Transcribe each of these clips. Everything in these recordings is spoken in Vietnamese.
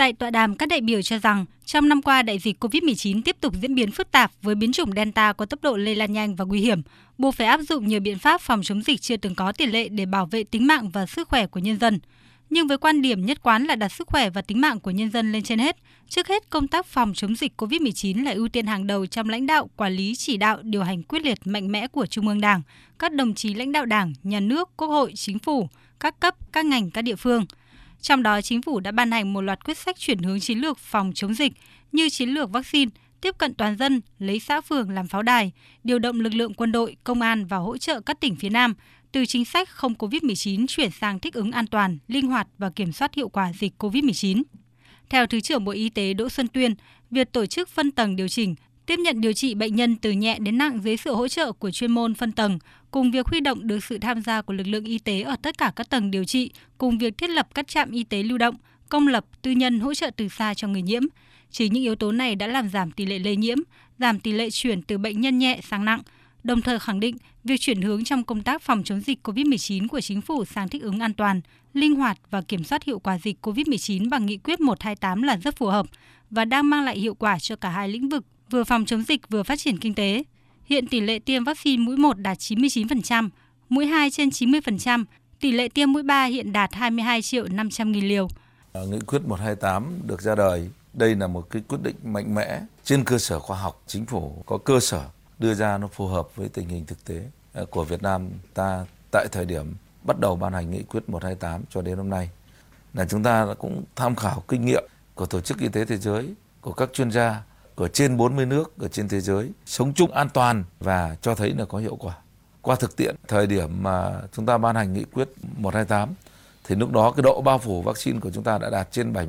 Tại tọa đàm, các đại biểu cho rằng trong năm qua đại dịch COVID-19 tiếp tục diễn biến phức tạp với biến chủng Delta có tốc độ lây lan nhanh và nguy hiểm, buộc phải áp dụng nhiều biện pháp phòng chống dịch chưa từng có tiền lệ để bảo vệ tính mạng và sức khỏe của nhân dân. Nhưng với quan điểm nhất quán là đặt sức khỏe và tính mạng của nhân dân lên trên hết, trước hết công tác phòng chống dịch COVID-19 là ưu tiên hàng đầu trong lãnh đạo, quản lý, chỉ đạo, điều hành quyết liệt mạnh mẽ của Trung ương Đảng, các đồng chí lãnh đạo Đảng, Nhà nước, Quốc hội, Chính phủ, các cấp, các ngành, các địa phương – trong đó, chính phủ đã ban hành một loạt quyết sách chuyển hướng chiến lược phòng chống dịch như chiến lược vaccine, tiếp cận toàn dân, lấy xã phường làm pháo đài, điều động lực lượng quân đội, công an và hỗ trợ các tỉnh phía Nam, từ chính sách không COVID-19 chuyển sang thích ứng an toàn, linh hoạt và kiểm soát hiệu quả dịch COVID-19. Theo Thứ trưởng Bộ Y tế Đỗ Xuân Tuyên, việc tổ chức phân tầng điều chỉnh tiếp nhận điều trị bệnh nhân từ nhẹ đến nặng dưới sự hỗ trợ của chuyên môn phân tầng, cùng việc huy động được sự tham gia của lực lượng y tế ở tất cả các tầng điều trị, cùng việc thiết lập các trạm y tế lưu động, công lập, tư nhân hỗ trợ từ xa cho người nhiễm. Chỉ những yếu tố này đã làm giảm tỷ lệ lây nhiễm, giảm tỷ lệ chuyển từ bệnh nhân nhẹ sang nặng, đồng thời khẳng định việc chuyển hướng trong công tác phòng chống dịch COVID-19 của chính phủ sang thích ứng an toàn, linh hoạt và kiểm soát hiệu quả dịch COVID-19 bằng nghị quyết 128 là rất phù hợp và đang mang lại hiệu quả cho cả hai lĩnh vực vừa phòng chống dịch vừa phát triển kinh tế. Hiện tỷ lệ tiêm vaccine mũi 1 đạt 99%, mũi 2 trên 90%, tỷ lệ tiêm mũi 3 hiện đạt 22 triệu 500 nghìn liều. Ờ, nghị quyết 128 được ra đời, đây là một cái quyết định mạnh mẽ trên cơ sở khoa học, chính phủ có cơ sở đưa ra nó phù hợp với tình hình thực tế ờ, của Việt Nam ta tại thời điểm bắt đầu ban hành nghị quyết 128 cho đến hôm nay. Là chúng ta cũng tham khảo kinh nghiệm của Tổ chức Y tế Thế giới, của các chuyên gia ở trên 40 nước ở trên thế giới sống chung an toàn và cho thấy là có hiệu quả. Qua thực tiễn thời điểm mà chúng ta ban hành nghị quyết 128 thì lúc đó cái độ bao phủ vaccine của chúng ta đã đạt trên 77%.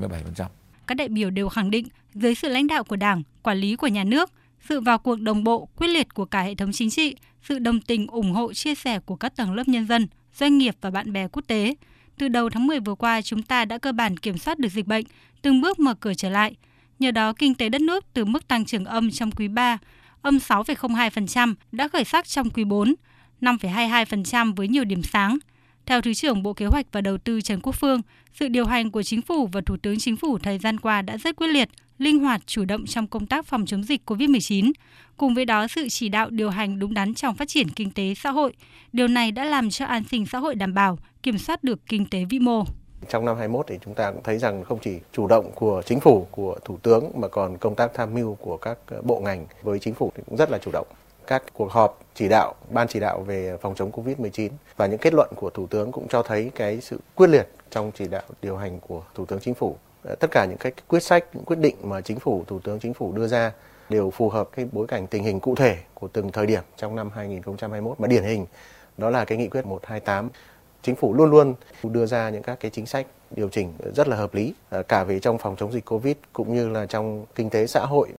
Các đại biểu đều khẳng định dưới sự lãnh đạo của Đảng, quản lý của nhà nước, sự vào cuộc đồng bộ, quyết liệt của cả hệ thống chính trị, sự đồng tình, ủng hộ, chia sẻ của các tầng lớp nhân dân, doanh nghiệp và bạn bè quốc tế. Từ đầu tháng 10 vừa qua, chúng ta đã cơ bản kiểm soát được dịch bệnh, từng bước mở cửa trở lại – Nhờ đó, kinh tế đất nước từ mức tăng trưởng âm trong quý 3, âm 6,02% đã khởi sắc trong quý 4, 5,22% với nhiều điểm sáng. Theo Thứ trưởng Bộ Kế hoạch và Đầu tư Trần Quốc Phương, sự điều hành của Chính phủ và Thủ tướng Chính phủ thời gian qua đã rất quyết liệt, linh hoạt, chủ động trong công tác phòng chống dịch COVID-19. Cùng với đó, sự chỉ đạo điều hành đúng đắn trong phát triển kinh tế xã hội. Điều này đã làm cho an sinh xã hội đảm bảo, kiểm soát được kinh tế vĩ mô. Trong năm 21 thì chúng ta cũng thấy rằng không chỉ chủ động của chính phủ, của thủ tướng mà còn công tác tham mưu của các ờ, bộ ngành với chính phủ thì cũng rất là chủ động. Các cuộc họp chỉ đạo, ban chỉ đạo về phòng chống Covid-19 và những kết luận của thủ tướng cũng cho thấy cái sự quyết liệt trong chỉ đạo điều hành của thủ tướng chính phủ. Ờ, tất cả những cái quyết sách, những quyết định mà chính phủ, thủ tướng chính phủ đưa ra đều phù hợp cái bối cảnh tình hình cụ thể của từng thời điểm trong năm 2021 mà điển hình đó là cái nghị quyết 128 chính phủ luôn luôn đưa ra những các cái chính sách điều chỉnh rất là hợp lý à, cả về trong phòng chống dịch covid cũng như là trong kinh tế xã hội.